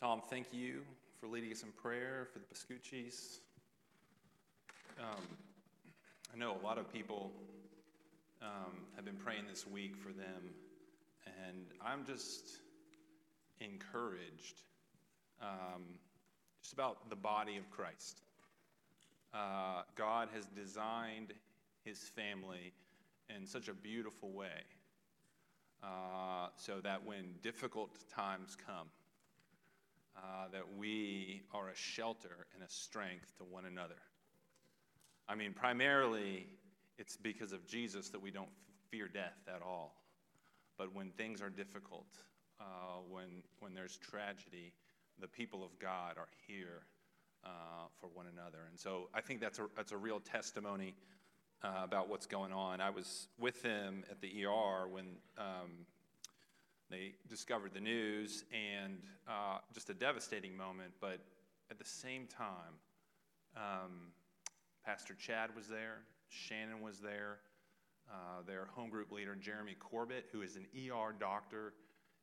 Tom, thank you for leading us in prayer for the Pascucci's. Um, I know a lot of people um, have been praying this week for them, and I'm just encouraged um, just about the body of Christ. Uh, God has designed his family in such a beautiful way uh, so that when difficult times come, uh, that we are a shelter and a strength to one another. I mean, primarily, it's because of Jesus that we don't fear death at all. But when things are difficult, uh, when, when there's tragedy, the people of God are here uh, for one another. And so I think that's a, that's a real testimony uh, about what's going on. I was with them at the ER when um, they discovered the news, and uh, just a devastating moment. But at the same time, um, Pastor Chad was there, Shannon was there, uh, their home group leader, Jeremy Corbett, who is an ER doctor,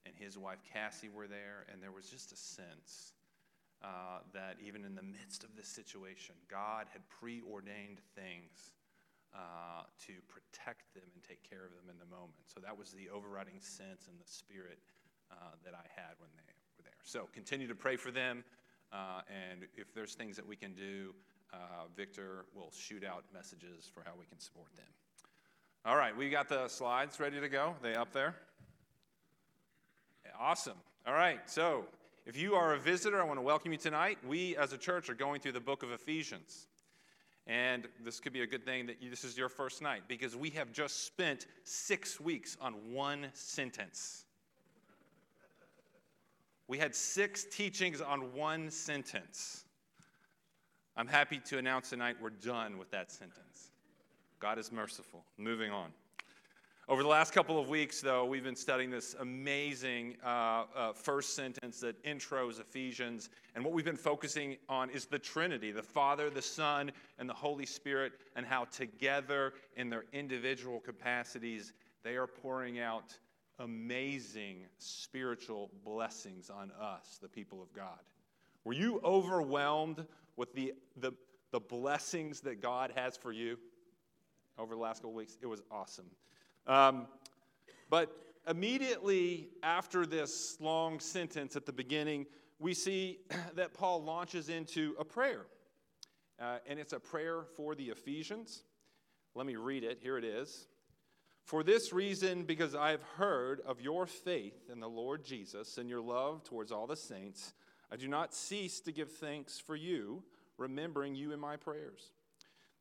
and his wife Cassie were there, and there was just a sense uh, that even in the midst of this situation, God had preordained things uh, to protect them and take care of them in the moment. So that was the overriding sense and the spirit uh, that I had when they were there. So continue to pray for them, uh, and if there's things that we can do, uh, Victor will shoot out messages for how we can support them. All right, we got the slides ready to go. Are they up there? Awesome. All right, so if you are a visitor, I want to welcome you tonight. We as a church are going through the book of Ephesians. And this could be a good thing that you, this is your first night because we have just spent six weeks on one sentence. We had six teachings on one sentence. I'm happy to announce tonight we're done with that sentence. God is merciful. Moving on. Over the last couple of weeks, though, we've been studying this amazing uh, uh, first sentence that intros Ephesians. And what we've been focusing on is the Trinity the Father, the Son, and the Holy Spirit, and how together in their individual capacities they are pouring out amazing spiritual blessings on us, the people of God. Were you overwhelmed with the, the, the blessings that God has for you over the last couple of weeks? It was awesome. Um, but immediately after this long sentence at the beginning, we see that Paul launches into a prayer. Uh, and it's a prayer for the Ephesians. Let me read it. Here it is. For this reason, because I have heard of your faith in the Lord Jesus and your love towards all the saints, I do not cease to give thanks for you, remembering you in my prayers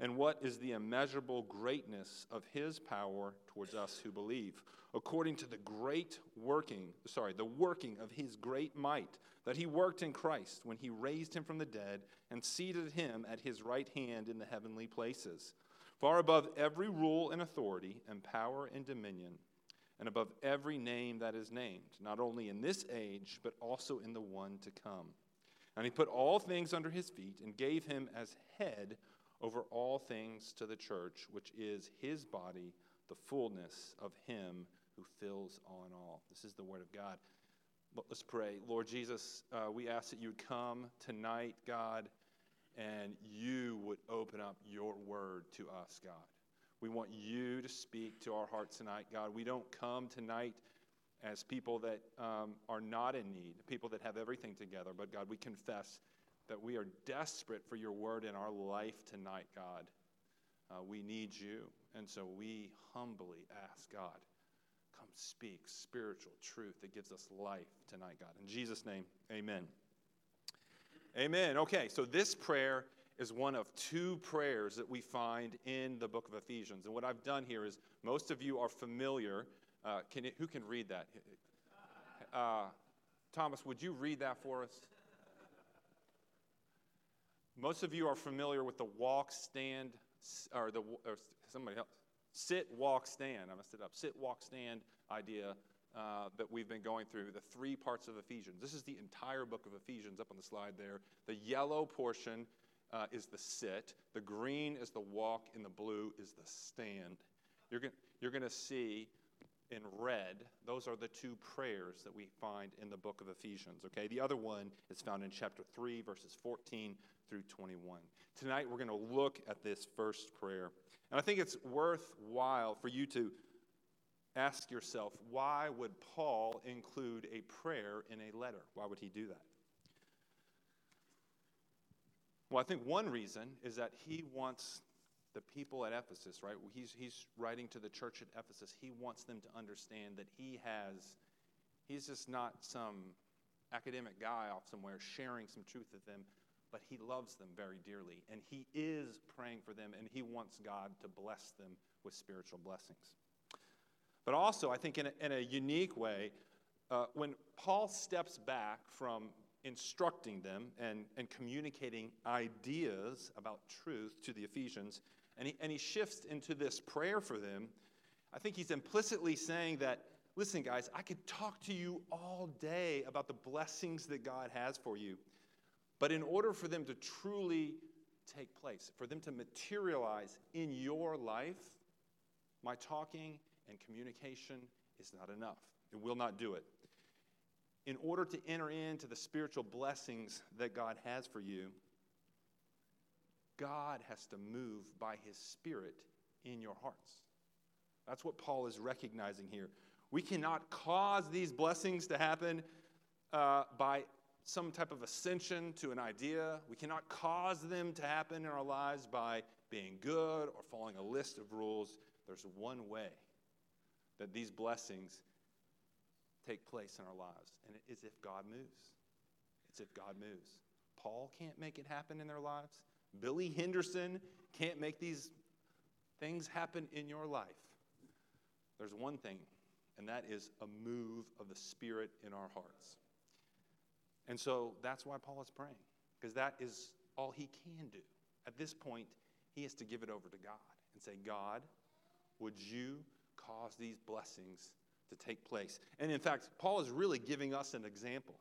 and what is the immeasurable greatness of His power towards us who believe according to the great working, sorry, the working of his great might that he worked in Christ when he raised him from the dead and seated him at his right hand in the heavenly places, far above every rule and authority and power and dominion, and above every name that is named, not only in this age, but also in the one to come. And he put all things under his feet and gave him as head over all things to the church, which is his body, the fullness of him who fills all in all. This is the word of God. Let's pray. Lord Jesus, uh, we ask that you would come tonight, God, and you would open up your word to us, God. We want you to speak to our hearts tonight, God. We don't come tonight as people that um, are not in need, people that have everything together, but God, we confess that we are desperate for your word in our life tonight, God. Uh, we need you. And so we humbly ask God Come speak spiritual truth that gives us life tonight, God. In Jesus' name, amen. Amen. Okay, so this prayer is one of two prayers that we find in the book of Ephesians. And what I've done here is most of you are familiar. Uh, can it, who can read that? Uh, Thomas, would you read that for us? Most of you are familiar with the walk, stand, or the or somebody else. sit, walk, stand. I messed it up. Sit, walk, stand idea uh, that we've been going through, the three parts of Ephesians. This is the entire book of Ephesians up on the slide there. The yellow portion uh, is the sit, the green is the walk, and the blue is the stand. You're going you're going to see in red, those are the two prayers that we find in the book of Ephesians, okay? The other one is found in chapter 3, verses 14 through 21. Tonight, we're going to look at this first prayer. And I think it's worthwhile for you to ask yourself why would Paul include a prayer in a letter? Why would he do that? Well, I think one reason is that he wants the people at Ephesus, right? He's, he's writing to the church at Ephesus. He wants them to understand that he has, he's just not some academic guy off somewhere sharing some truth with them, but he loves them very dearly. And he is praying for them, and he wants God to bless them with spiritual blessings. But also, I think in a, in a unique way, uh, when Paul steps back from instructing them and, and communicating ideas about truth to the Ephesians, and he, and he shifts into this prayer for them, I think he's implicitly saying that, listen, guys, I could talk to you all day about the blessings that God has for you. But in order for them to truly take place, for them to materialize in your life, my talking and communication is not enough. It will not do it. In order to enter into the spiritual blessings that God has for you, God has to move by his Spirit in your hearts. That's what Paul is recognizing here. We cannot cause these blessings to happen uh, by some type of ascension to an idea. We cannot cause them to happen in our lives by being good or following a list of rules. There's one way that these blessings take place in our lives, and it is if God moves. It's if God moves. Paul can't make it happen in their lives. Billy Henderson can't make these things happen in your life. There's one thing, and that is a move of the Spirit in our hearts. And so that's why Paul is praying, because that is all he can do. At this point, he has to give it over to God and say, God, would you cause these blessings to take place? And in fact, Paul is really giving us an example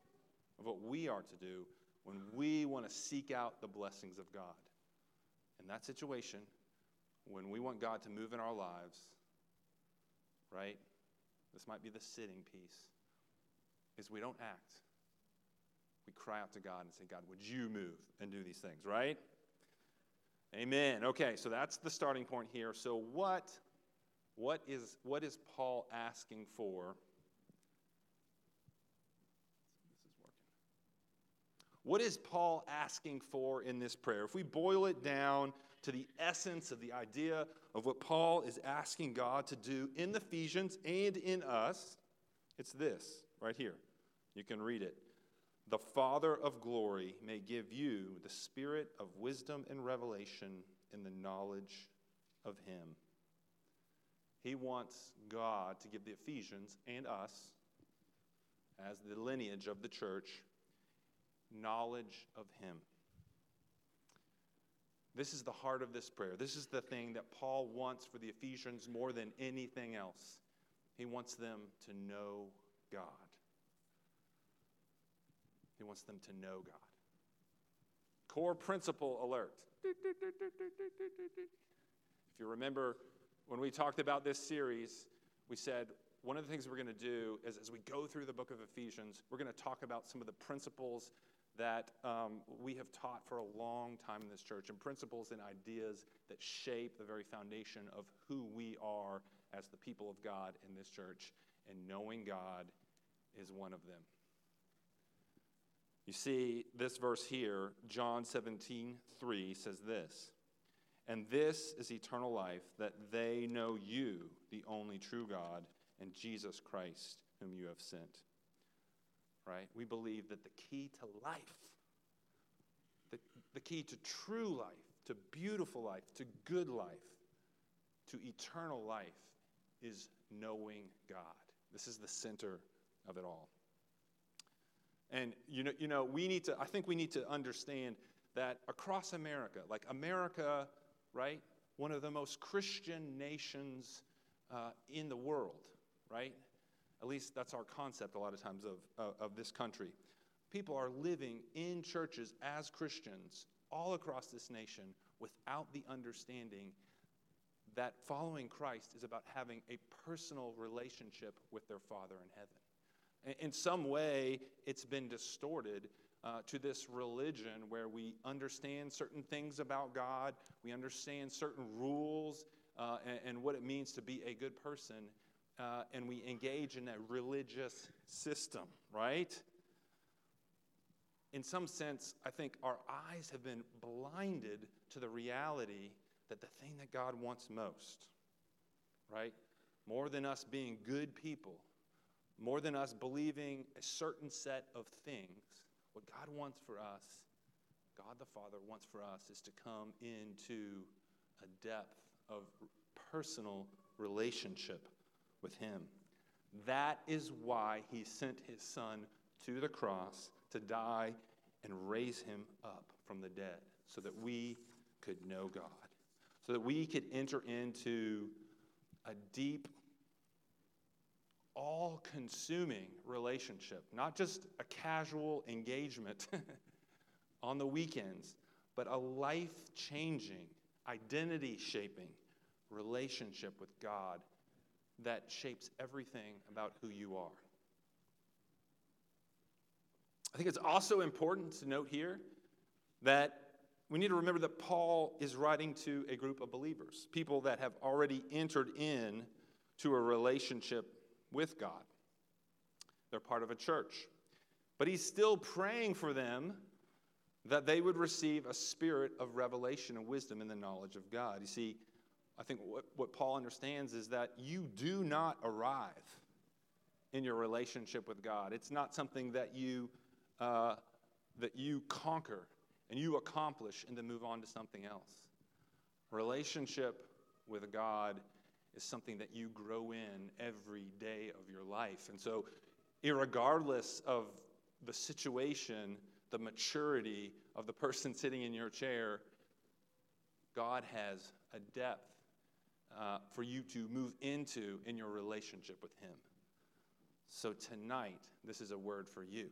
of what we are to do when we want to seek out the blessings of God. In that situation, when we want God to move in our lives, right? This might be the sitting piece, is we don't act. We cry out to God and say, God, would you move and do these things, right? Amen. Okay, so that's the starting point here. So what, what, is, what is Paul asking for What is Paul asking for in this prayer? If we boil it down to the essence of the idea of what Paul is asking God to do in the Ephesians and in us, it's this right here. You can read it. The Father of glory may give you the spirit of wisdom and revelation in the knowledge of Him. He wants God to give the Ephesians and us, as the lineage of the church, knowledge of Him. This is the heart of this prayer. This is the thing that Paul wants for the Ephesians more than anything else. He wants them to know God. He wants them to know God. Core principle alert. If you remember when we talked about this series, we said one of the things we're going to do is as we go through the book of Ephesians, we're going to talk about some of the principles that um, we have taught for a long time in this church and principles and ideas that shape the very foundation of who we are as the people of God in this church. And knowing God is one of them. You see, this verse here, John 17, 3, says this And this is eternal life, that they know you, the only true God, and Jesus Christ, whom you have sent right? We believe that the key to life, the, the key to true life, to beautiful life, to good life, to eternal life is knowing God. This is the center of it all. And you know, you know, we need to, I think we need to understand that across America, like America, right? one of the most Christian nations uh, in the world, right? At least that's our concept a lot of times of, of, of this country. People are living in churches as Christians all across this nation without the understanding that following Christ is about having a personal relationship with their Father in heaven. In some way, it's been distorted uh, to this religion where we understand certain things about God, we understand certain rules uh, and, and, what it means to be a good person, uh, and we engage in a religious system, right? In some sense, I think our eyes have been blinded to the reality that the thing that God wants most, right? More than us being good people, more than us believing a certain set of things, what God wants for us, God the Father wants for us, is to come into a depth of personal relationship with Him. That is why He sent His Son to the cross to die and raise Him up from the dead so that we could know God, so that we could enter into a deep all consuming relationship, not just a casual engagement on the weekends, but a life changing, identity shaping relationship with God that shapes everything about who you are. I think it's also important to note here that we need to remember that Paul is writing to a group of believers, people that have already entered in to a relationship with God. They're part of a church. But he's still praying for them that they would receive a spirit of revelation and wisdom in the knowledge of God. You see, I think what, what Paul understands is that you do not arrive in your relationship with God. It's not something that you, uh, that you conquer and you accomplish and then move on to something else. Relationship with God is something that you grow in every day of your life. And so, regardless of the situation, the maturity of the person sitting in your chair, God has a depth uh, for you to move into in your relationship with Him. So, tonight, this is a word for you.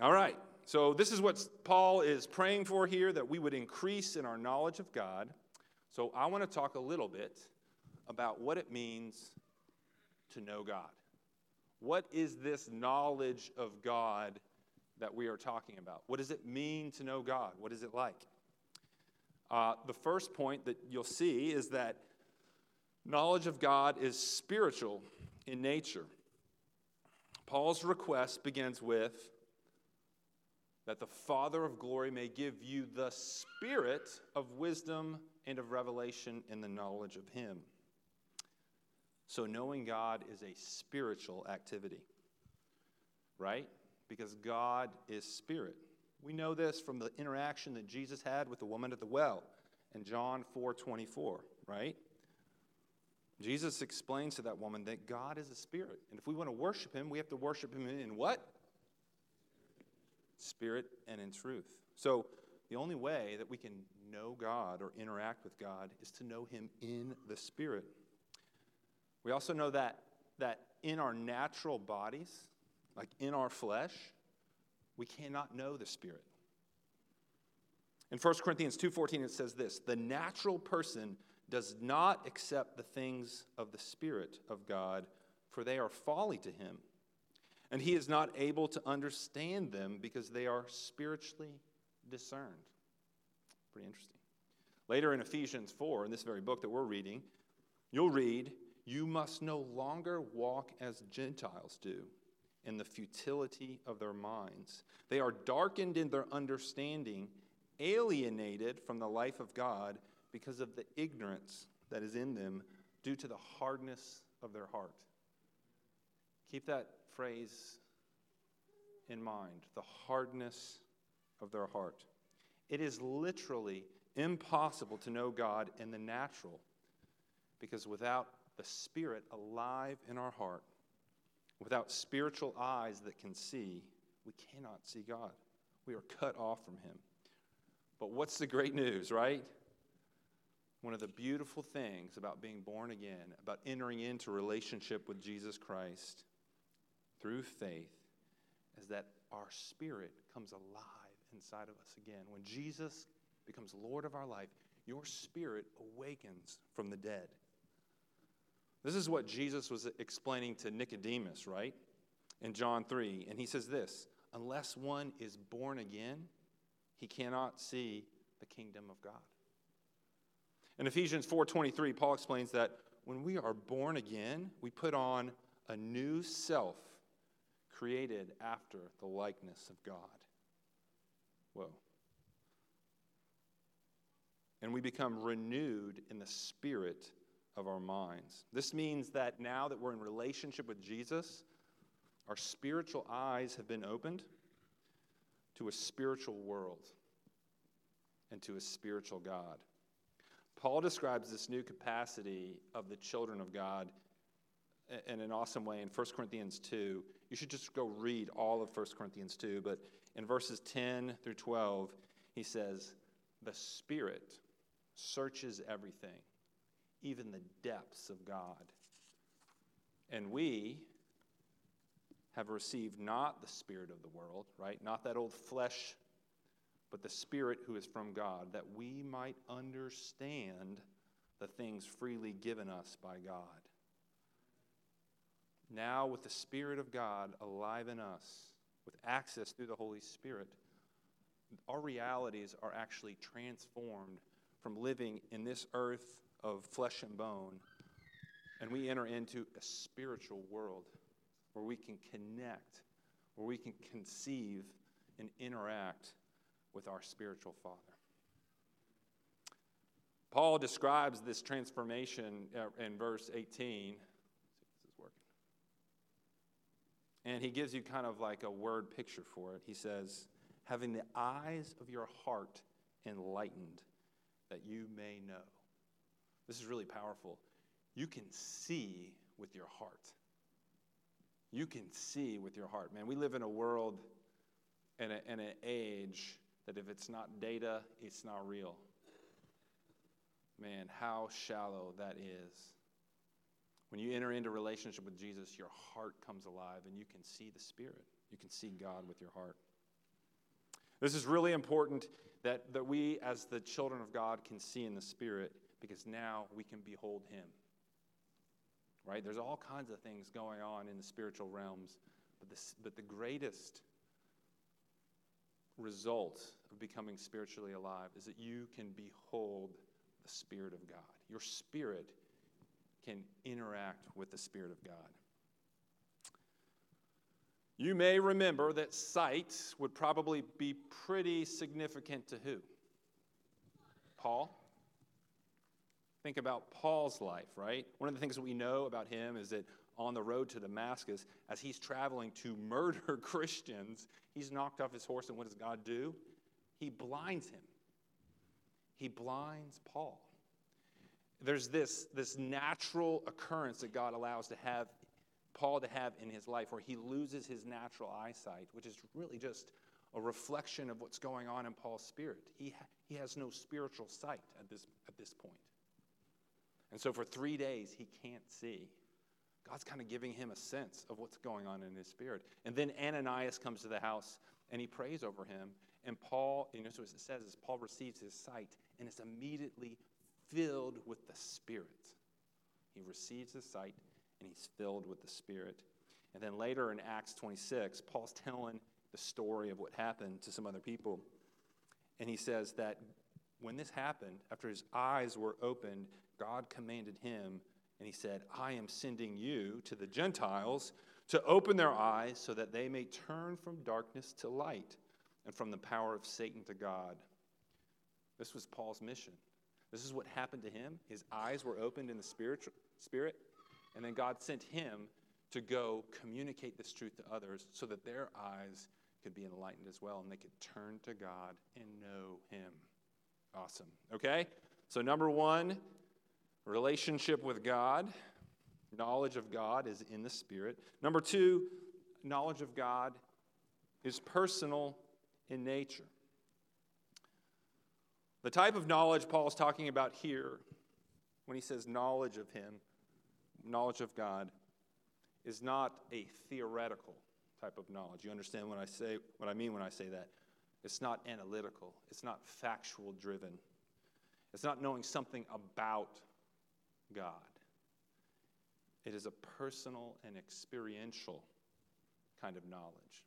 All right, so this is what Paul is praying for here that we would increase in our knowledge of God so I want to talk a little bit about what it means to know God. What is this knowledge of God that we are talking about? What does it mean to know God? What is it like? Uh, the first point that you'll see is that knowledge of God is spiritual in nature. Paul's request begins with that the Father of glory may give you the spirit of wisdom and of revelation in the knowledge of Him. So, knowing God is a spiritual activity, right? Because God is spirit. We know this from the interaction that Jesus had with the woman at the well in John 4 24, right? Jesus explains to that woman that God is a spirit. And if we want to worship him, we have to worship him in what? Spirit and in truth. So the only way that we can know God or interact with God is to know Him in the Spirit. We also know that, that in our natural bodies, like in our flesh, we cannot know the Spirit. In 1 Corinthians 2:14 it says this, "The natural person does not accept the things of the Spirit of God, for they are folly to him, and he is not able to understand them because they are spiritually discerned." Pretty interesting. Later in Ephesians 4, in this very book that we're reading, you'll read, You must no longer walk as Gentiles do in the futility of their minds. They are darkened in their understanding, alienated from the life of God because of the ignorance that is in them due to the hardness of their heart. Keep that phrase in mind the hardness of their heart. It is literally impossible to know God in the natural because without the Spirit alive in our heart, without spiritual eyes that can see, we cannot see God. We are cut off from Him. But what's the great news, right? one of the beautiful things about being born again, about entering into relationship with Jesus Christ through faith, is that our spirit comes alive inside of us again. When Jesus becomes Lord of our life, your spirit awakens from the dead. This is what Jesus was explaining to Nicodemus, right? In John 3. And he says this unless one is born again, he cannot see the kingdom of God. In Ephesians 4:23, Paul explains that when we are born again, we put on a new self created after the likeness of God. Whoa. And we become renewed in the spirit of our minds. This means that now that we're in relationship with Jesus, our spiritual eyes have been opened to a spiritual world and to a spiritual God. Paul describes this new capacity of the children of God in an awesome way in 1 Corinthians 2. You should just go read all of 1 Corinthians 2, but in verses 10 through 12, he says, The Spirit searches everything, even the depths of God. And we have received not the Spirit of the world, right? Not that old flesh but the Spirit who is from God, that we might understand the things freely given us by God. Now, with the Spirit of God alive in us, with access through the Holy Spirit, our realities are actually transformed from living in this earth of flesh and bone, and we enter into a spiritual world where we can connect, where we can conceive and interact with our spiritual Father. Paul describes this transformation uh, in verse 18. And he gives you kind of like a word picture for it. He says, having the eyes of your heart enlightened, that you may know. This is really powerful. You can see with your heart. You can see with your heart. Man, we live in a world and an age that if it's not data, it's not real. Man, how shallow that is. When you enter into relationship with Jesus, your heart comes alive and you can see the Spirit. You can see God with your heart. This is really important that, that we, as the children of God, can see in the Spirit because now we can behold Him. Right? There's all kinds of things going on in the spiritual realms, but, but the greatest result of becoming spiritually alive is that you can behold the Spirit of God. Your spirit can interact with the Spirit of God. You may remember that sight would probably be pretty significant to who? Paul. Think about Paul's life, right? One of the things that we know about him is that on the road to Damascus, as he's traveling to murder Christians, he's knocked off his horse, and what does God do? He blinds him. He blinds Paul. There's this, this natural occurrence that God allows to have Paul to have in his life where he loses his natural eyesight, which is really just a reflection of what's going on in Paul's spirit. He, ha- he has no spiritual sight at this, at this point. And so for three days, he can't see. God's kind of giving him a sense of what's going on in his spirit. And then Ananias comes to the house and he prays over him. And Paul, you know, so it says is Paul receives his sight and is immediately filled with the Spirit. He receives his sight and he's filled with the Spirit. And then later in Acts 26, Paul's telling the story of what happened to some other people. And he says that when this happened, after his eyes were opened, God commanded him and he said, I am sending you to the Gentiles to open their eyes so that they may turn from darkness to light and from the power of Satan to God. This was Paul's mission. This is what happened to him. His eyes were opened in the spirit, spirit and then God sent him to go communicate this truth to others so that their eyes could be enlightened as well and they could turn to God and know him. Awesome. Okay? So, number one, Relationship with God, knowledge of God is in the Spirit. Number two, knowledge of God is personal in nature. The type of knowledge Paul's talking about here, when he says knowledge of him, knowledge of God, is not a theoretical type of knowledge. You understand what I say what I mean when I say that? It's not analytical. It's not factual driven. It's not knowing something about God. It is a personal and experiential kind of knowledge.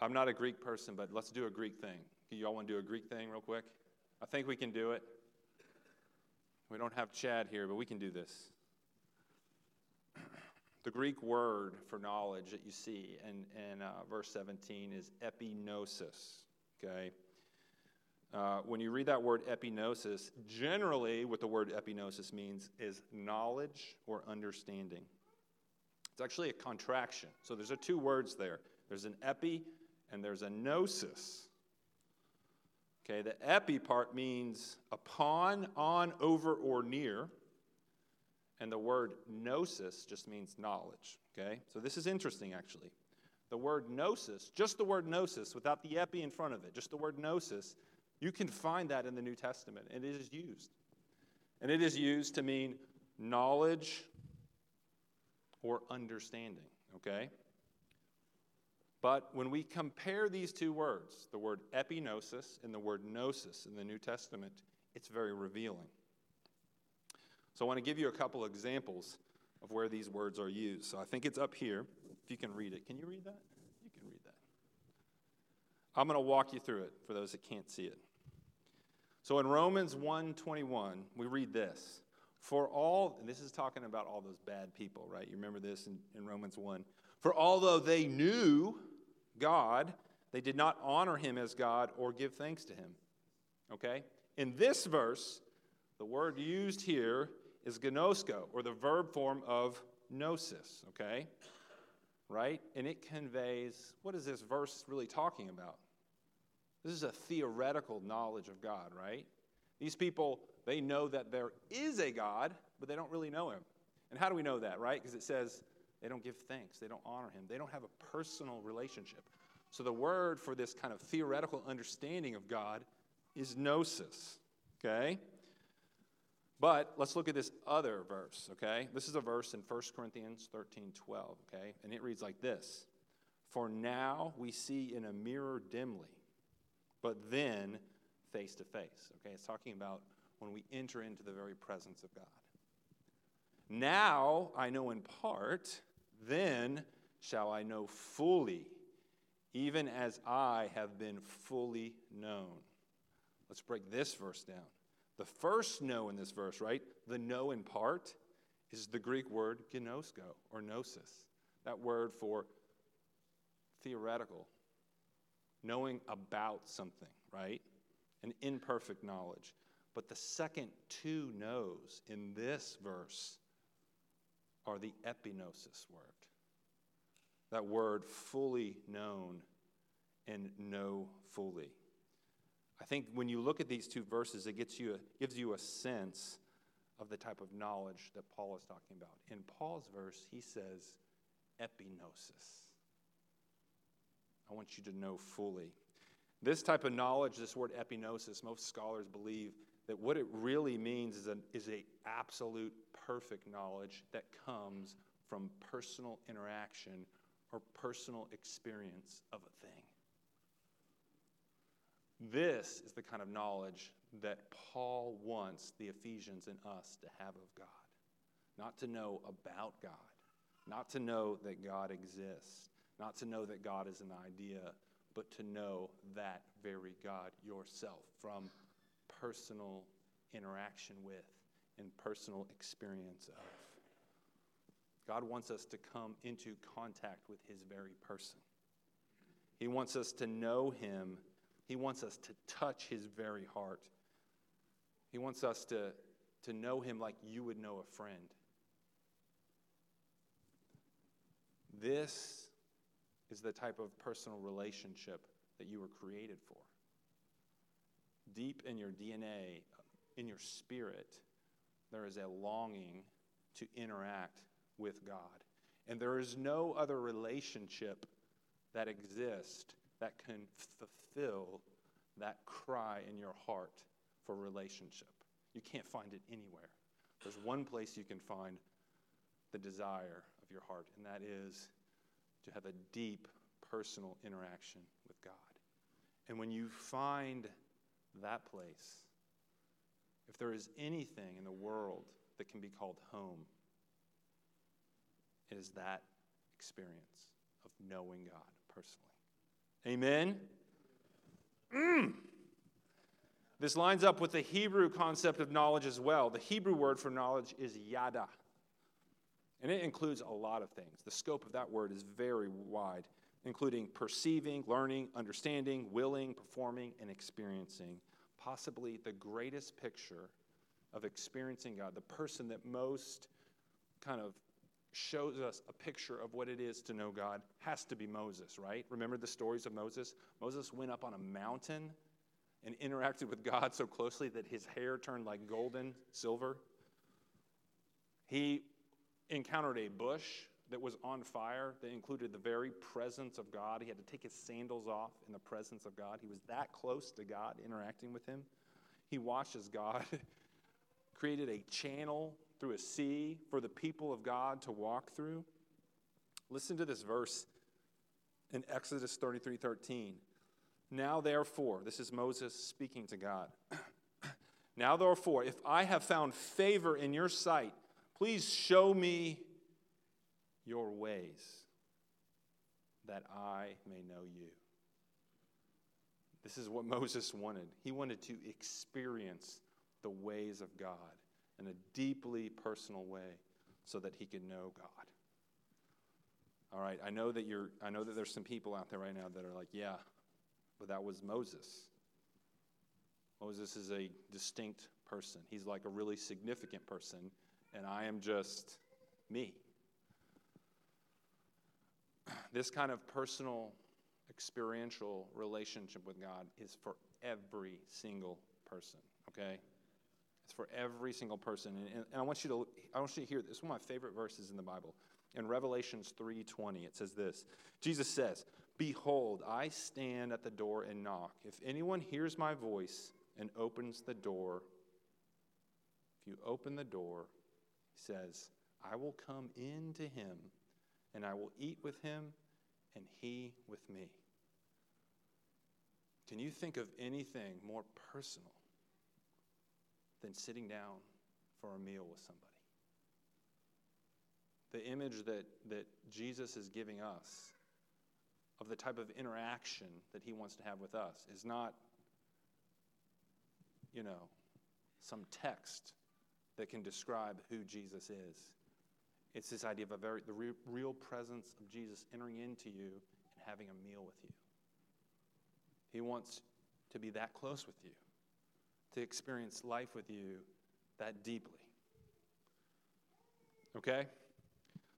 I'm not a Greek person, but let's do a Greek thing. You all want to do a Greek thing real quick? I think we can do it. We don't have Chad here, but we can do this. The Greek word for knowledge that you see in, in uh, verse 17 is epignosis. Okay? Uh, when you read that word epignosis, generally what the word epignosis means is knowledge or understanding. It's actually a contraction. So there's a two words there. There's an epi and there's a gnosis. Okay, the epi part means upon, on, over, or near. And the word gnosis just means knowledge. Okay, so this is interesting actually. The word gnosis, just the word gnosis without the epi in front of it, just the word gnosis, you can find that in the New Testament, and it is used. And it is used to mean knowledge or understanding, okay? But when we compare these two words, the word epignosis and the word gnosis in the New Testament, it's very revealing. So I want to give you a couple examples of where these words are used. So I think it's up here, if you can read it. Can you read that? You can read that. I'm going to walk you through it for those that can't see it. So in Romans 1:21, we read this. For all, and this is talking about all those bad people, right? You remember this in, in Romans 1. For although they knew God, they did not honor him as God or give thanks to him. Okay? In this verse, the word used here is gnosko, or the verb form of gnosis, okay? Right? And it conveys what is this verse really talking about? This is a theoretical knowledge of God, right? These people, they know that there is a God, but they don't really know him. And how do we know that, right? Because it says they don't give thanks, they don't honor him, they don't have a personal relationship. So the word for this kind of theoretical understanding of God is gnosis, okay? But let's look at this other verse, okay? This is a verse in 1 Corinthians 13 12, okay? And it reads like this For now we see in a mirror dimly, but then face to face, okay? It's talking about when we enter into the very presence of God. Now I know in part, then shall I know fully, even as I have been fully known. Let's break this verse down. The first know in this verse, right? The know in part is the Greek word gnosko or gnosis. That word for theoretical, knowing about something, right? An imperfect knowledge. But the second two knows in this verse are the epignosis word. That word fully known and know fully. I think when you look at these two verses, it gets you a, gives you a sense of the type of knowledge that Paul is talking about. In Paul's verse, he says epignosis. I want you to know fully. This type of knowledge, this word epignosis, most scholars believe that what it really means is an is a absolute perfect knowledge that comes from personal interaction or personal experience of a thing. This is the kind of knowledge that Paul wants the Ephesians and us to have of God. Not to know about God, not to know that God exists, not to know that God is an idea, but to know that very God yourself from personal interaction with and personal experience of. God wants us to come into contact with his very person. He wants us to know him he wants us to touch his very heart. He wants us to, to know him like you would know a friend. This is the type of personal relationship that you were created for. Deep in your DNA, in your spirit, there is a longing to interact with God. And there is no other relationship that exists that can fulfill that cry in your heart for relationship. You can't find it anywhere. There's one place you can find the desire of your heart, and that is to have a deep personal interaction with God. And when you find that place, if there is anything in the world that can be called home, it is that experience of knowing God personally. Amen? Mm. This lines up with the Hebrew concept of knowledge as well. The Hebrew word for knowledge is yada. And it includes a lot of things. The scope of that word is very wide, including perceiving, learning, understanding, willing, performing, and experiencing. Possibly the greatest picture of experiencing God, the person that most kind of shows us a picture of what it is to know God has to be Moses, right? Remember the stories of Moses? Moses went up on a mountain and interacted with God so closely that his hair turned like golden silver. He encountered a bush that was on fire that included the very presence of God. He had to take his sandals off in the presence of God. He was that close to God, interacting with him. He watched as God created a channel through a sea for the people of God to walk through. Listen to this verse in Exodus 33 13. Now, therefore, this is Moses speaking to God. now, therefore, if I have found favor in your sight, please show me your ways that I may know you. This is what Moses wanted. He wanted to experience the ways of God in a deeply personal way so that he could know God. All right, I know that you're I know that there's some people out there right now that are like, yeah, but that was Moses. Moses is a distinct person. He's like a really significant person, and I am just me. This kind of personal, experiential relationship with God is for every single person, okay? It's for every single person. And, and I, want you to, I want you to hear this. One of my favorite verses in the Bible. In Revelations 3.20, it says this. Jesus says, Behold, I stand at the door and knock. If anyone hears my voice and opens the door, if you open the door, he says, I will come into him and I will eat with him and he with me. Can you think of anything more personal than sitting down for a meal with somebody. The image that, that Jesus is giving us of the type of interaction that he wants to have with us is not, you know, some text that can describe who Jesus is. It's this idea of a very the re- real presence of Jesus entering into you and having a meal with you. He wants to be that close with you to experience life with you that deeply. Okay?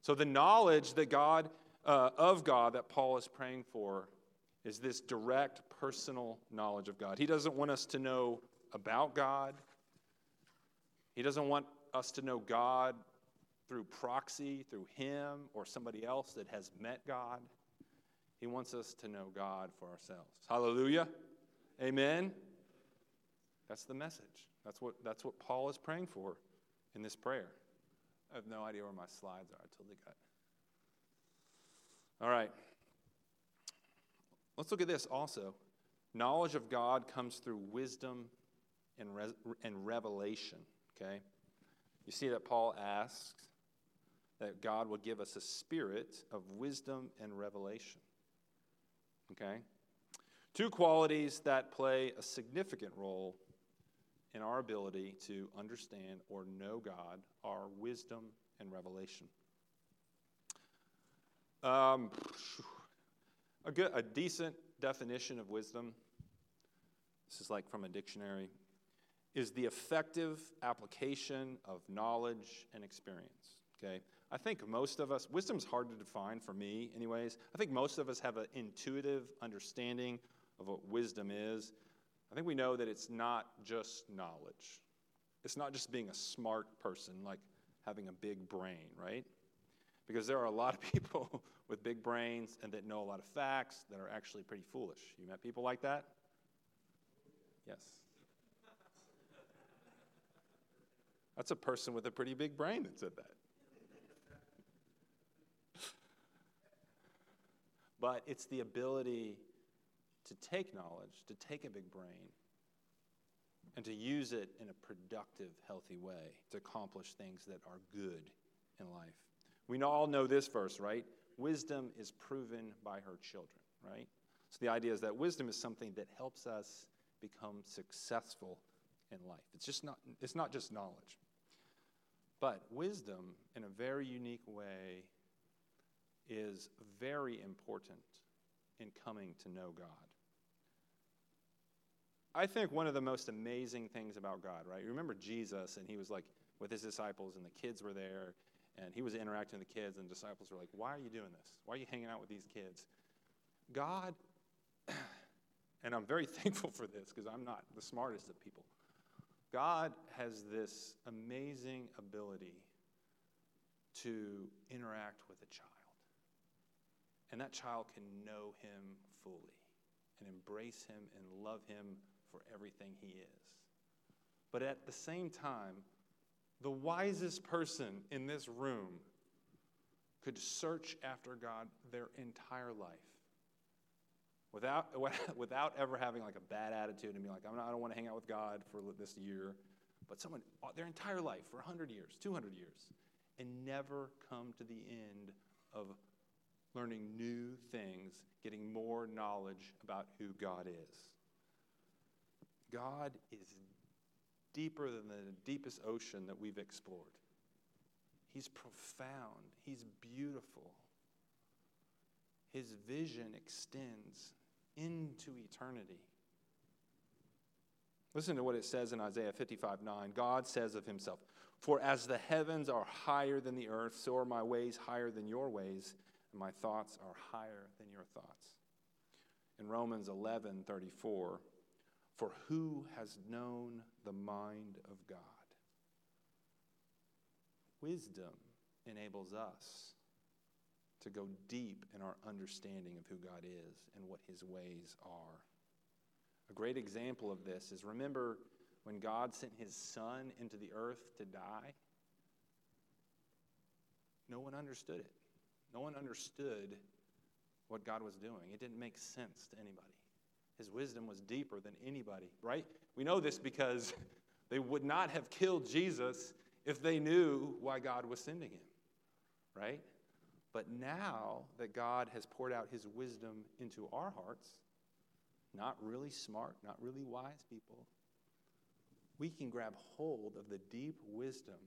So, the knowledge that God, uh, of God, that Paul is praying for is this direct personal knowledge of God. He doesn't want us to know about God, He doesn't want us to know God through proxy, through Him or somebody else that has met God. He wants us to know God for ourselves. Hallelujah. Amen. That's the message. That's what, that's what Paul is praying for in this prayer. I have no idea where my slides are. I totally got. All right. Let's look at this also. Knowledge of God comes through wisdom and, and revelation. Okay? You see that Paul asks that God will give us a spirit of wisdom and revelation. Okay? Two qualities that play a significant role in our ability to understand or know God are wisdom and revelation. Um, a, good, a decent definition of wisdom, this is like from a dictionary, is the effective application of knowledge and experience. Okay? I think most of us, wisdom's hard to define for me, anyways. I think most of us have an intuitive understanding of what wisdom is. I think we know that it's not just knowledge. It's not just being a smart person, like having a big brain, right? Because there are a lot of people with big brains and that know a lot of facts that are actually pretty foolish. You met people like that? Yes. That's a person with a pretty big brain that said that. but it's the ability to take knowledge, to take a big brain, and to use it in a productive, healthy way to accomplish things that are good in life. We all know this verse, right? Wisdom is proven by her children, right? So the idea is that wisdom is something that helps us become successful in life. It's just not it's not just knowledge. But wisdom in a very unique way is very important in coming to know God. I think one of the most amazing things about God, right? You remember Jesus, and he was like with his disciples, and the kids were there, and he was interacting with the kids, and the disciples were like, Why are you doing this? Why are you hanging out with these kids? God, and I'm very thankful for this because I'm not the smartest of people. God has this amazing ability to interact with a child. And that child can know him fully and embrace him and love him for everything he is. But at the same time, the wisest person in this room could search after God their entire life without, without ever having like a bad attitude and be like, I'm not, I don't want to hang out with God for this year. But someone, uh, their entire life, for 100 years, 200 years, and never come to the end of learning new things, getting more knowledge about who God is. God is deeper than the deepest ocean that we've explored. He's profound, He's beautiful. His vision extends into eternity. Listen to what it says in Isaiah 55 9. God says of himself, For as the heavens are higher than the earth, so are my ways higher than your ways, and my thoughts are higher than your thoughts. In Romans 11 34, for who has known the mind of God? Wisdom enables us to go deep in our understanding of who God is and what his ways are. A great example of this is remember when God sent his son into the earth to die? No one understood it. No one understood what God was doing. It didn't make sense to anybody. His wisdom was deeper than anybody, right? We know this because they would not have killed Jesus if they knew why God was sending him, right? But now that God has poured out his wisdom into our hearts, not really smart, not really wise people, we can grab hold of the deep wisdom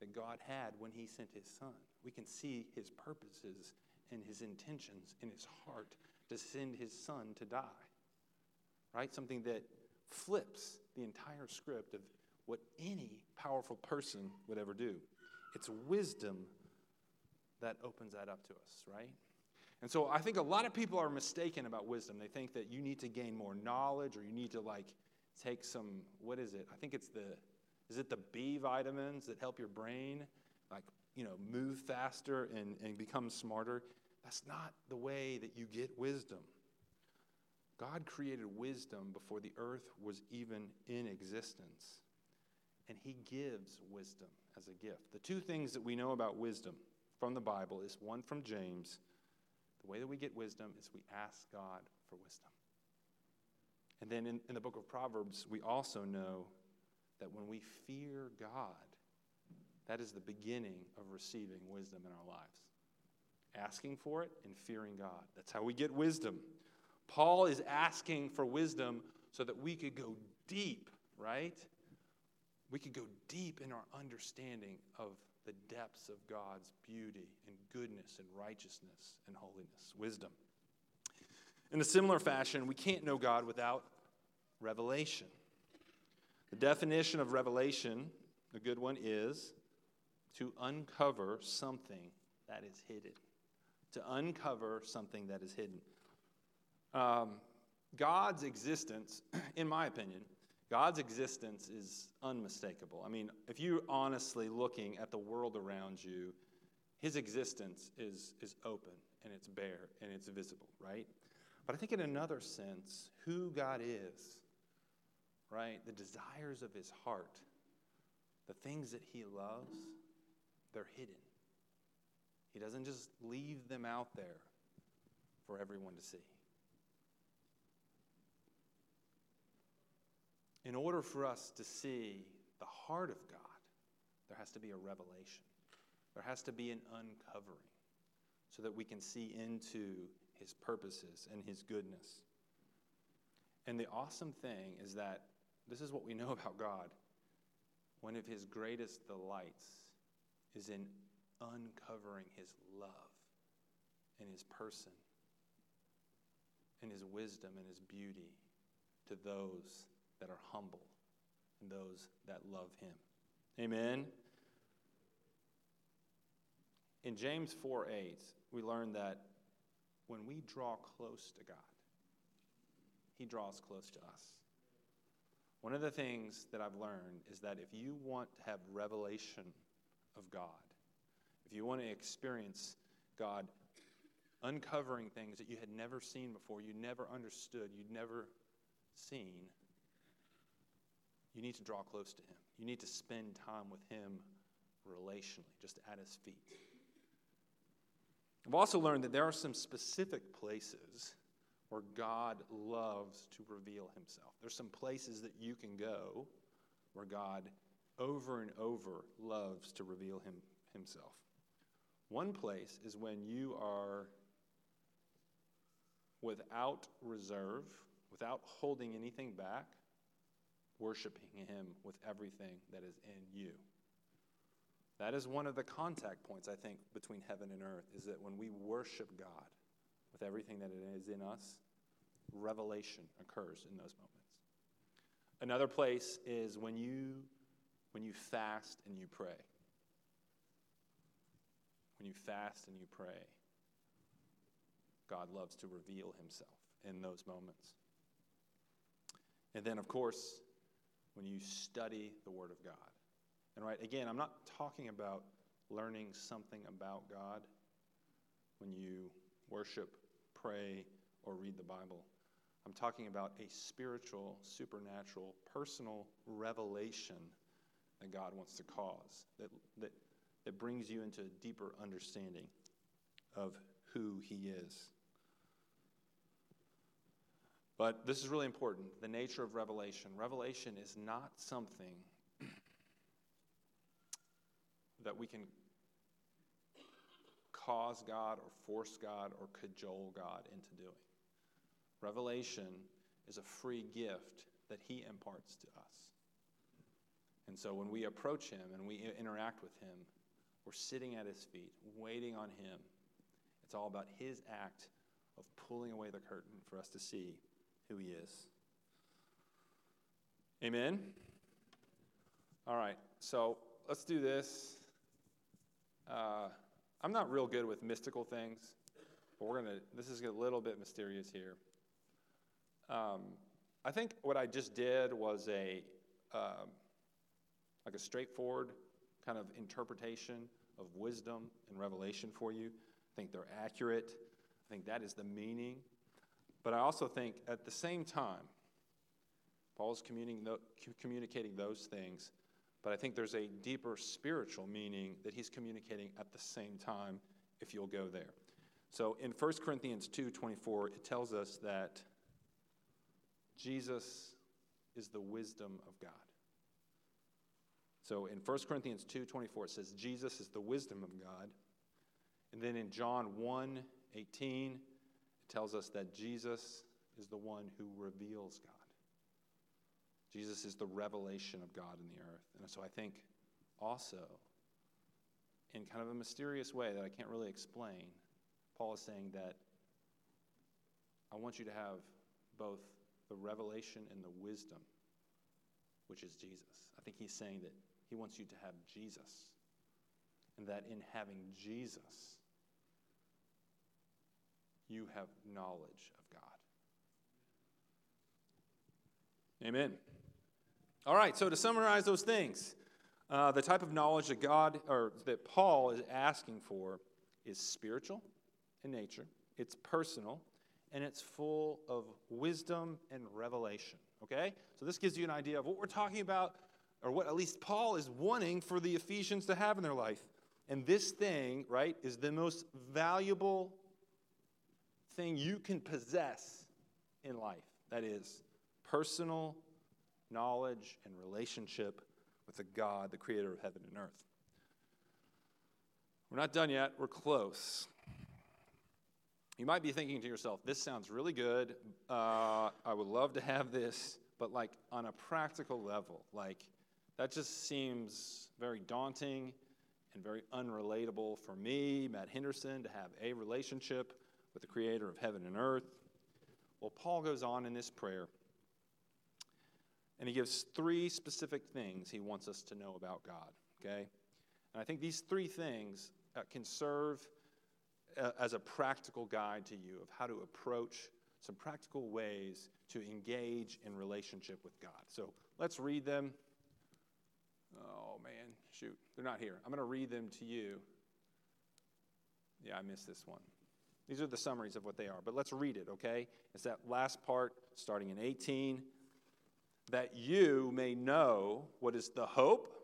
that God had when he sent his son. We can see his purposes and his intentions in his heart to send his son to die right? Something that flips the entire script of what any powerful person would ever do. It's wisdom that opens that up to us, right? And so I think a lot of people are mistaken about wisdom. They think that you need to gain more knowledge or you need to like take some what is it? I think it's the is it the B vitamins that help your brain like, you know, move faster and, and become smarter? That's not the way that you get wisdom. God created wisdom before the earth was even in existence. And he gives wisdom as a gift. The two things that we know about wisdom from the Bible is one from James. The way that we get wisdom is we ask God for wisdom. And then in, in the book of Proverbs, we also know that when we fear God, that is the beginning of receiving wisdom in our lives. Asking for it and fearing God. That's how we get wisdom. Paul is asking for wisdom so that we could go deep, right? We could go deep in our understanding of the depths of God's beauty and goodness and righteousness and holiness, wisdom. In a similar fashion, we can't know God without revelation. The definition of revelation, a good one, is to uncover something that is hidden. To uncover something that is hidden. Um, God's existence, in my opinion, God's existence is unmistakable. I mean, if you're honestly looking at the world around you, his existence is, is open and it's bare and it's visible, right? But I think in another sense, who God is right? The desires of his heart, the things that he loves, they're hidden. He doesn't just leave them out there for everyone to see. In order for us to see the heart of God, there has to be a revelation. There has to be an uncovering so that we can see into his purposes and his goodness. And the awesome thing is that this is what we know about God. One of his greatest delights is in uncovering his love and his person and his wisdom and his beauty to those that are humble and those that love him. Amen. In James 4 8, we learn that when we draw close to God, he draws close to us. One of the things that I've learned is that if you want to have revelation of God, if you want to experience God uncovering things that you had never seen before, you never understood, you'd never seen, you need to draw close to Him. You need to spend time with Him relationally, just at His feet. I've also learned that there are some specific places where God loves to reveal himself. There's some places that you can go where God over and over loves to reveal him, himself. One place is when you are without reserve, without holding anything back, worshiping him with everything that is in you. That is one of the contact points, I think, between heaven and earth, is that when we worship God with everything that is in us, revelation occurs in those moments. Another place is when you when you fast and you pray. When you fast and you pray, God loves to reveal himself in those moments. And then, of course, when you study the Word of God. And right, again, I'm not talking about learning something about God when you worship, pray, or read the Bible. I'm talking about a spiritual, supernatural, personal revelation that God wants to cause, that, that, that brings you into a deeper understanding of who He is. But this is really important the nature of revelation. Revelation is not something that we can cause God or force God or cajole God into doing. Revelation is a free gift that He imparts to us. And so when we approach Him and we interact with Him, we're sitting at His feet, waiting on Him. It's all about His act of pulling away the curtain for us to see who He is. Amen? All right, so let's do this. Uh, I'm not real good with mystical things, but we're to, this is a little bit mysterious here. Um, I think what I just did was a, um, like a straightforward kind of interpretation of wisdom and revelation for you. I think they're accurate. I think that is the meaning. But I also think at the same time, Paul is communicating those things but I think there's a deeper spiritual meaning that he's communicating at the same time if you'll go there. So in 1 Corinthians 2:24 it tells us that Jesus is the wisdom of God. So in 1 Corinthians 2:24 it says Jesus is the wisdom of God. And then in John 1:18 it tells us that Jesus is the one who reveals God. Jesus is the revelation of God in the earth. And so I think also, in kind of a mysterious way that I can't really explain, Paul is saying that I want you to have both the revelation and the wisdom, which is Jesus. I think he's saying that he wants you to have Jesus. And that in having Jesus, you have knowledge of God. Amen. All right, so to summarize those things, uh, the type of knowledge that God or that Paul is asking for is spiritual in nature, it's personal, and it's full of wisdom and revelation. Okay? So this gives you an idea of what we're talking about, or what at least Paul is wanting for the Ephesians to have in their life. And this thing, right, is the most valuable thing you can possess in life. That is personal knowledge and relationship with the God, the creator of heaven and earth. We're not done yet, we're close. You might be thinking to yourself, this sounds really good. Uh, I would love to have this, but like on a practical level, like that just seems very daunting and very unrelatable for me, Matt Henderson, to have a relationship with the creator of heaven and earth. Well, Paul goes on in this prayer, and he gives three specific things he wants us to know about God, okay? And I think these three things uh, can serve uh, as a practical guide to you of how to approach some practical ways to engage in relationship with God. So let's read them. Oh, man, shoot, they're not here. I'm going to read them to you. Yeah, I missed this one. These are the summaries of what they are, but let's read it, okay? It's that last part starting in 18. That you may know what is the hope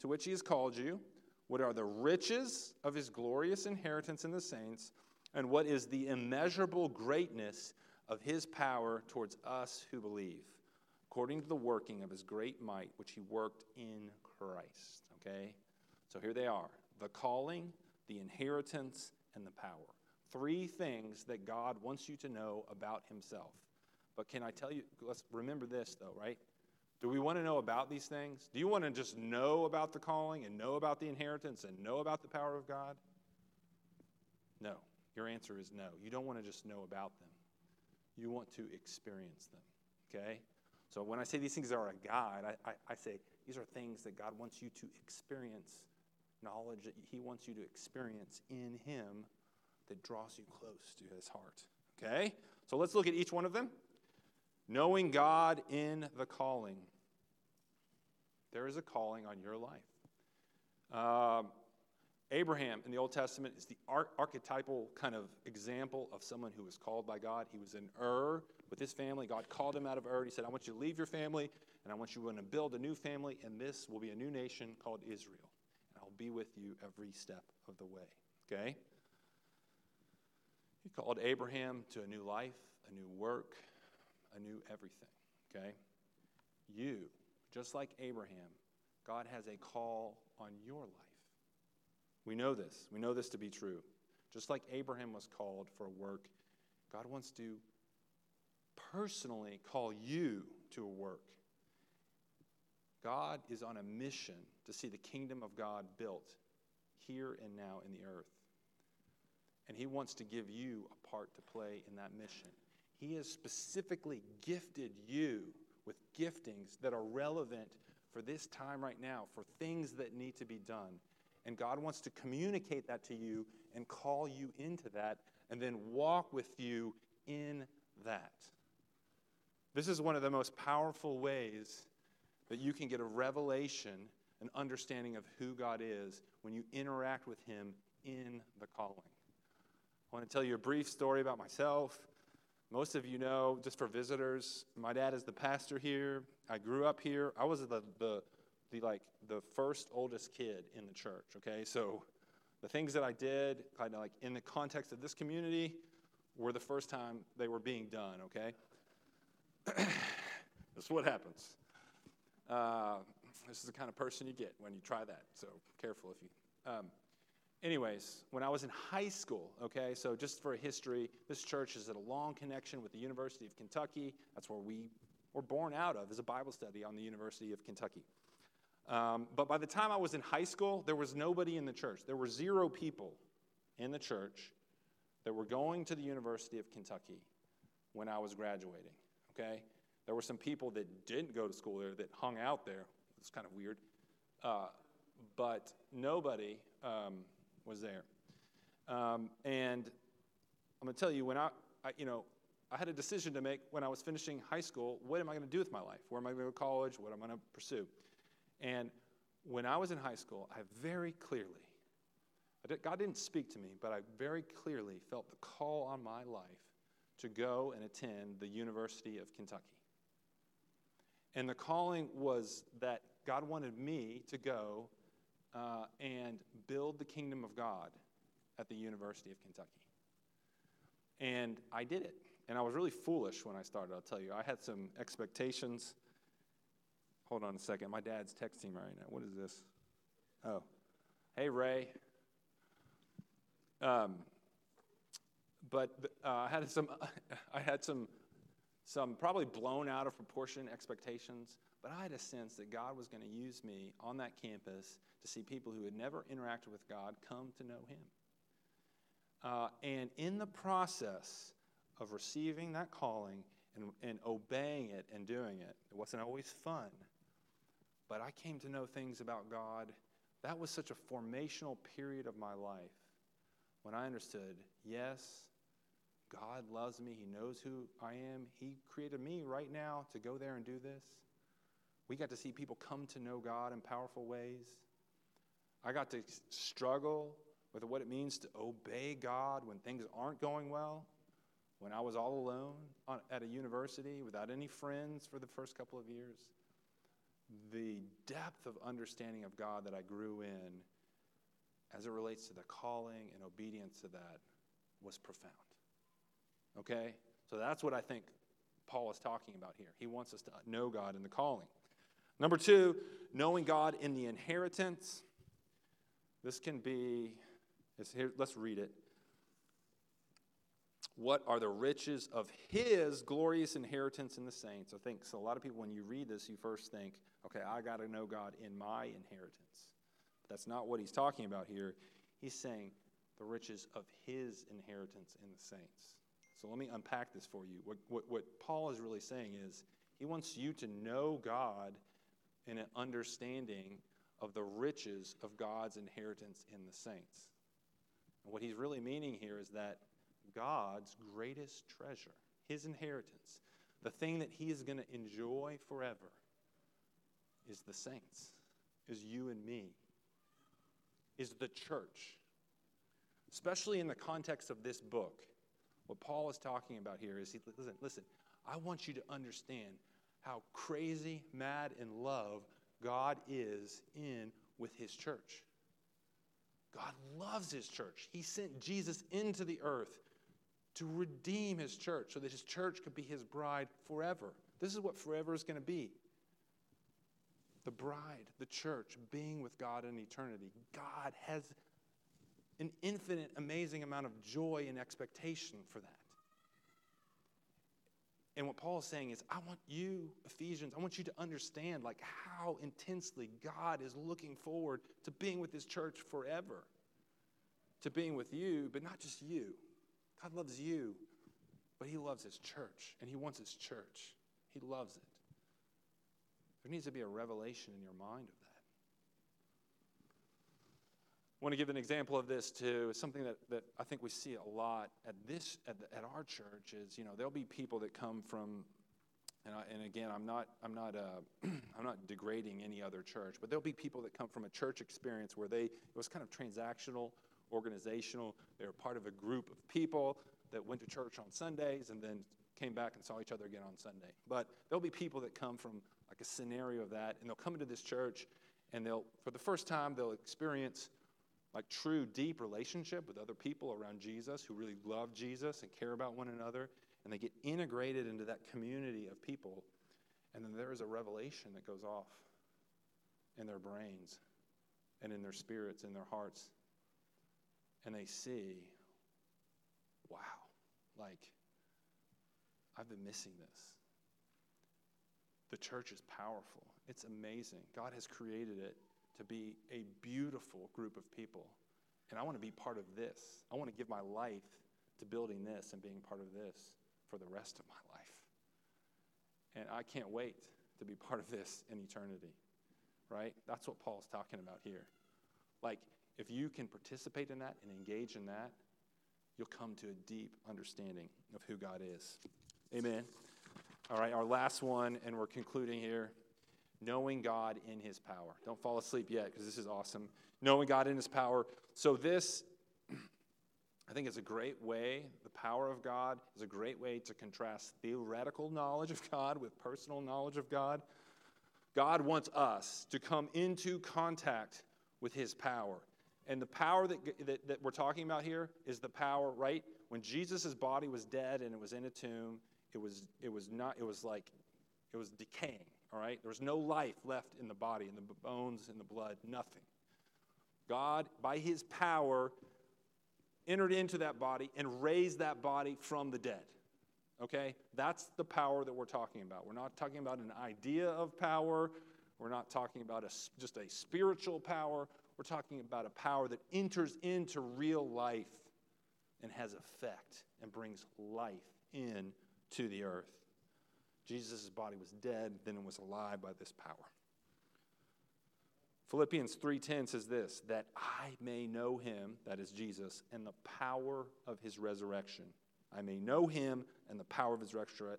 to which he has called you, what are the riches of his glorious inheritance in the saints, and what is the immeasurable greatness of his power towards us who believe, according to the working of his great might, which he worked in Christ. Okay? So here they are the calling, the inheritance, and the power. Three things that God wants you to know about himself. But can I tell you, let's remember this though, right? Do we want to know about these things? Do you want to just know about the calling and know about the inheritance and know about the power of God? No. Your answer is no. You don't want to just know about them. You want to experience them. Okay? So when I say these things are a guide, I, I, I say these are things that God wants you to experience, knowledge that He wants you to experience in Him that draws you close to His heart. Okay? So let's look at each one of them. Knowing God in the calling. There is a calling on your life. Um, Abraham in the Old Testament is the archetypal kind of example of someone who was called by God. He was in Ur with his family. God called him out of Ur. He said, I want you to leave your family, and I want you to build a new family, and this will be a new nation called Israel. And I'll be with you every step of the way. Okay? He called Abraham to a new life, a new work, a new everything. Okay? You, just like Abraham, God has a call on your life. We know this. We know this to be true. Just like Abraham was called for a work, God wants to personally call you to a work. God is on a mission to see the kingdom of God built here and now in the earth. And He wants to give you a part to play in that mission. He has specifically gifted you with giftings that are relevant for this time right now, for things that need to be done. And God wants to communicate that to you and call you into that and then walk with you in that. This is one of the most powerful ways that you can get a revelation, an understanding of who God is when you interact with Him in the calling. I want to tell you a brief story about myself. Most of you know, just for visitors, my dad is the pastor here. I grew up here. I was the, the the like the first oldest kid in the church. Okay, so the things that I did, kind of like in the context of this community, were the first time they were being done. Okay, this is what happens. Uh, this is the kind of person you get when you try that. So careful if you. Um, anyways, when I was in high school, okay, so just for history, this church is at a long connection with the University of Kentucky. That's where we were born out of, is a Bible study on the University of Kentucky. Um, but by the time I was in high school, there was nobody in the church. There were zero people in the church that were going to the University of Kentucky when I was graduating. Okay? There were some people that didn't go to school there that hung out there. It's kind of weird. Uh, but nobody um, was there. Um, and I'm going to tell you, when I, I, you know, I had a decision to make when I was finishing high school. What am I going to do with my life? Where am I going to go to college? What am I going to pursue? And when I was in high school, I very clearly, God didn't speak to me, but I very clearly felt the call on my life to go and attend the University of Kentucky. And the calling was that God wanted me to go uh, and build the kingdom of God at the University of Kentucky. And I did it. And I was really foolish when I started, I'll tell you. I had some expectations. Hold on a second. My dad's texting right now. What is this? Oh. Hey, Ray. Um, but uh, I had some, I had some, some probably blown out of proportion expectations. But I had a sense that God was going to use me on that campus to see people who had never interacted with God come to know Him. Uh, and in the process of receiving that calling and, and obeying it and doing it, it wasn't always fun, but I came to know things about God. That was such a formational period of my life when I understood yes, God loves me. He knows who I am. He created me right now to go there and do this. We got to see people come to know God in powerful ways. I got to struggle with what it means to obey God when things aren't going well. When I was all alone on, at a university without any friends for the first couple of years, the depth of understanding of God that I grew in as it relates to the calling and obedience to that was profound. Okay? So that's what I think Paul is talking about here. He wants us to know God in the calling. Number two, knowing God in the inheritance. This can be, here, let's read it. What are the riches of his glorious inheritance in the saints? I think so. A lot of people, when you read this, you first think, okay, I got to know God in my inheritance. But that's not what he's talking about here. He's saying the riches of his inheritance in the saints. So let me unpack this for you. What, what, what Paul is really saying is he wants you to know God in an understanding of the riches of God's inheritance in the saints. And what he's really meaning here is that God's greatest treasure, his inheritance, the thing that he is going to enjoy forever, is the saints, is you and me, is the church. Especially in the context of this book, what Paul is talking about here is he, listen, listen, I want you to understand how crazy, mad in love God is in with his church. God loves his church. He sent Jesus into the earth to redeem his church so that his church could be his bride forever. This is what forever is going to be. The bride, the church, being with God in eternity. God has an infinite, amazing amount of joy and expectation for that. And what Paul is saying is, I want you, Ephesians, I want you to understand like how intensely God is looking forward to being with his church forever. To being with you, but not just you. God loves you, but he loves his church, and he wants his church. He loves it. There needs to be a revelation in your mind of that. I want to give an example of this too. something that, that I think we see a lot at this at, the, at our church is you know there'll be people that come from and, I, and again I'm not I'm not uh, I'm not degrading any other church but there'll be people that come from a church experience where they it was kind of transactional organizational they were part of a group of people that went to church on Sundays and then came back and saw each other again on Sunday but there'll be people that come from like a scenario of that and they'll come into this church and they'll for the first time they'll experience like true, deep relationship with other people around Jesus who really love Jesus and care about one another, and they get integrated into that community of people. And then there is a revelation that goes off in their brains and in their spirits, in their hearts. And they see, wow, like, I've been missing this. The church is powerful, it's amazing. God has created it to be a beautiful group of people. And I want to be part of this. I want to give my life to building this and being part of this for the rest of my life. And I can't wait to be part of this in eternity, right? That's what Paul's talking about here. Like, if you can participate in that and engage in that, you'll come to a deep understanding of who God is. Amen. All right, our last one, and we're concluding here knowing God in his power. Don't fall asleep yet because this is awesome. Knowing God in his power. So, this, I think, is a great way, the power of God is a great way to contrast theoretical knowledge of God with personal knowledge of God. God wants us to come into contact with his power. And the power that, that, that we're talking about here is the power, right? When Jesus' body was dead and it was in a tomb, it was, it was not, it was like, it was decaying, all right? There was no life left in the body, in the bones, in the blood, nothing. God, by his power, entered into that body and raised that body from the dead. Okay? That's the power that we're talking about. We're not talking about an idea of power. We're not talking about a, just a spiritual power. We're talking about a power that enters into real life and has effect and brings life in to the earth. Jesus' body was dead, then it was alive by this power. Philippians 3:10 says this, that I may know him, that is Jesus, and the power of his resurrection. I may know him and the power of his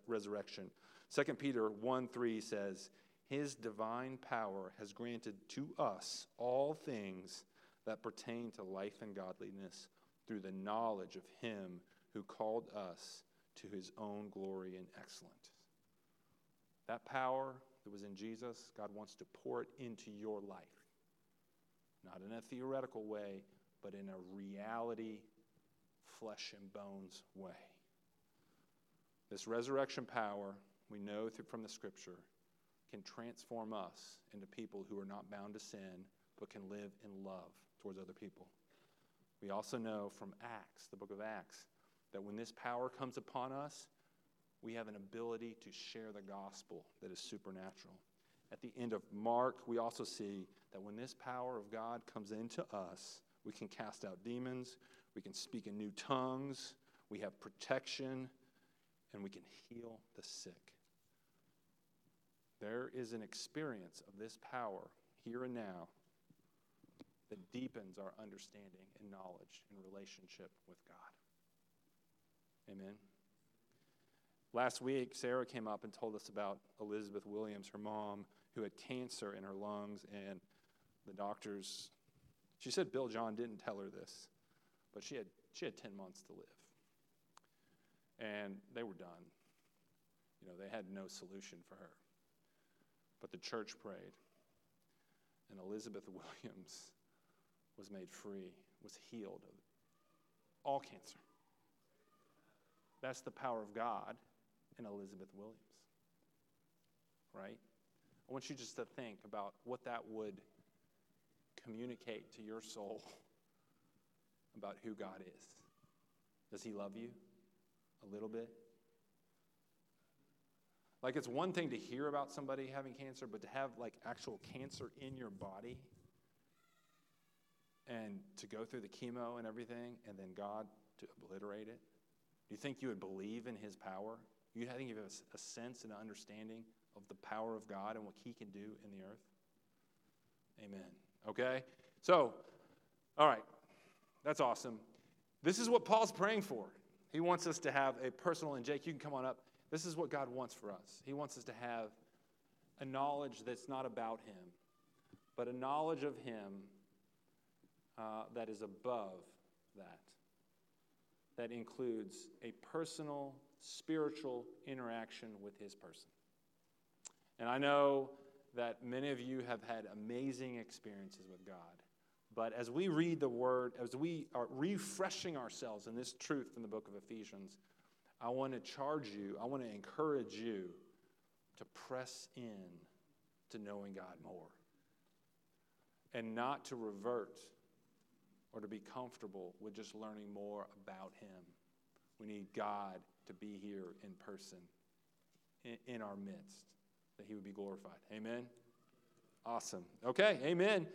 resurrection. 2 Peter 1 3 says, His divine power has granted to us all things that pertain to life and godliness through the knowledge of him who called us to his own glory and excellence. That power that was in Jesus, God wants to pour it into your life. Not in a theoretical way, but in a reality, flesh and bones way. This resurrection power, we know from the scripture, can transform us into people who are not bound to sin, but can live in love towards other people. We also know from Acts, the book of Acts, that when this power comes upon us, we have an ability to share the gospel that is supernatural. At the end of Mark, we also see that when this power of God comes into us, we can cast out demons, we can speak in new tongues, we have protection, and we can heal the sick. There is an experience of this power here and now that deepens our understanding and knowledge and relationship with God. Amen. Last week, Sarah came up and told us about Elizabeth Williams, her mom, who had cancer in her lungs, and the doctors, she said Bill John didn't tell her this, but she had, she had 10 months to live. And they were done. You know, they had no solution for her. But the church prayed, and Elizabeth Williams was made free, was healed of all cancer. That's the power of God in Elizabeth Williams. Right? I want you just to think about what that would communicate to your soul about who God is. Does He love you a little bit? Like, it's one thing to hear about somebody having cancer, but to have like actual cancer in your body and to go through the chemo and everything, and then God to obliterate it? Do you think you would believe in His power? You think you have a, a sense and an understanding of the power of God and what He can do in the earth? Amen. Okay? So, all right, that's awesome. This is what Paul's praying for. He wants us to have a personal, and Jake, you can come on up. This is what God wants for us. He wants us to have a knowledge that's not about Him, but a knowledge of Him uh, that is above that, that includes a personal, spiritual interaction with His person. And I know that many of you have had amazing experiences with God. But as we read the word, as we are refreshing ourselves in this truth from the book of Ephesians, I want to charge you, I want to encourage you to press in to knowing God more and not to revert or to be comfortable with just learning more about Him. We need God to be here in person, in, in our midst that he would be glorified. Amen? Awesome. Okay, amen.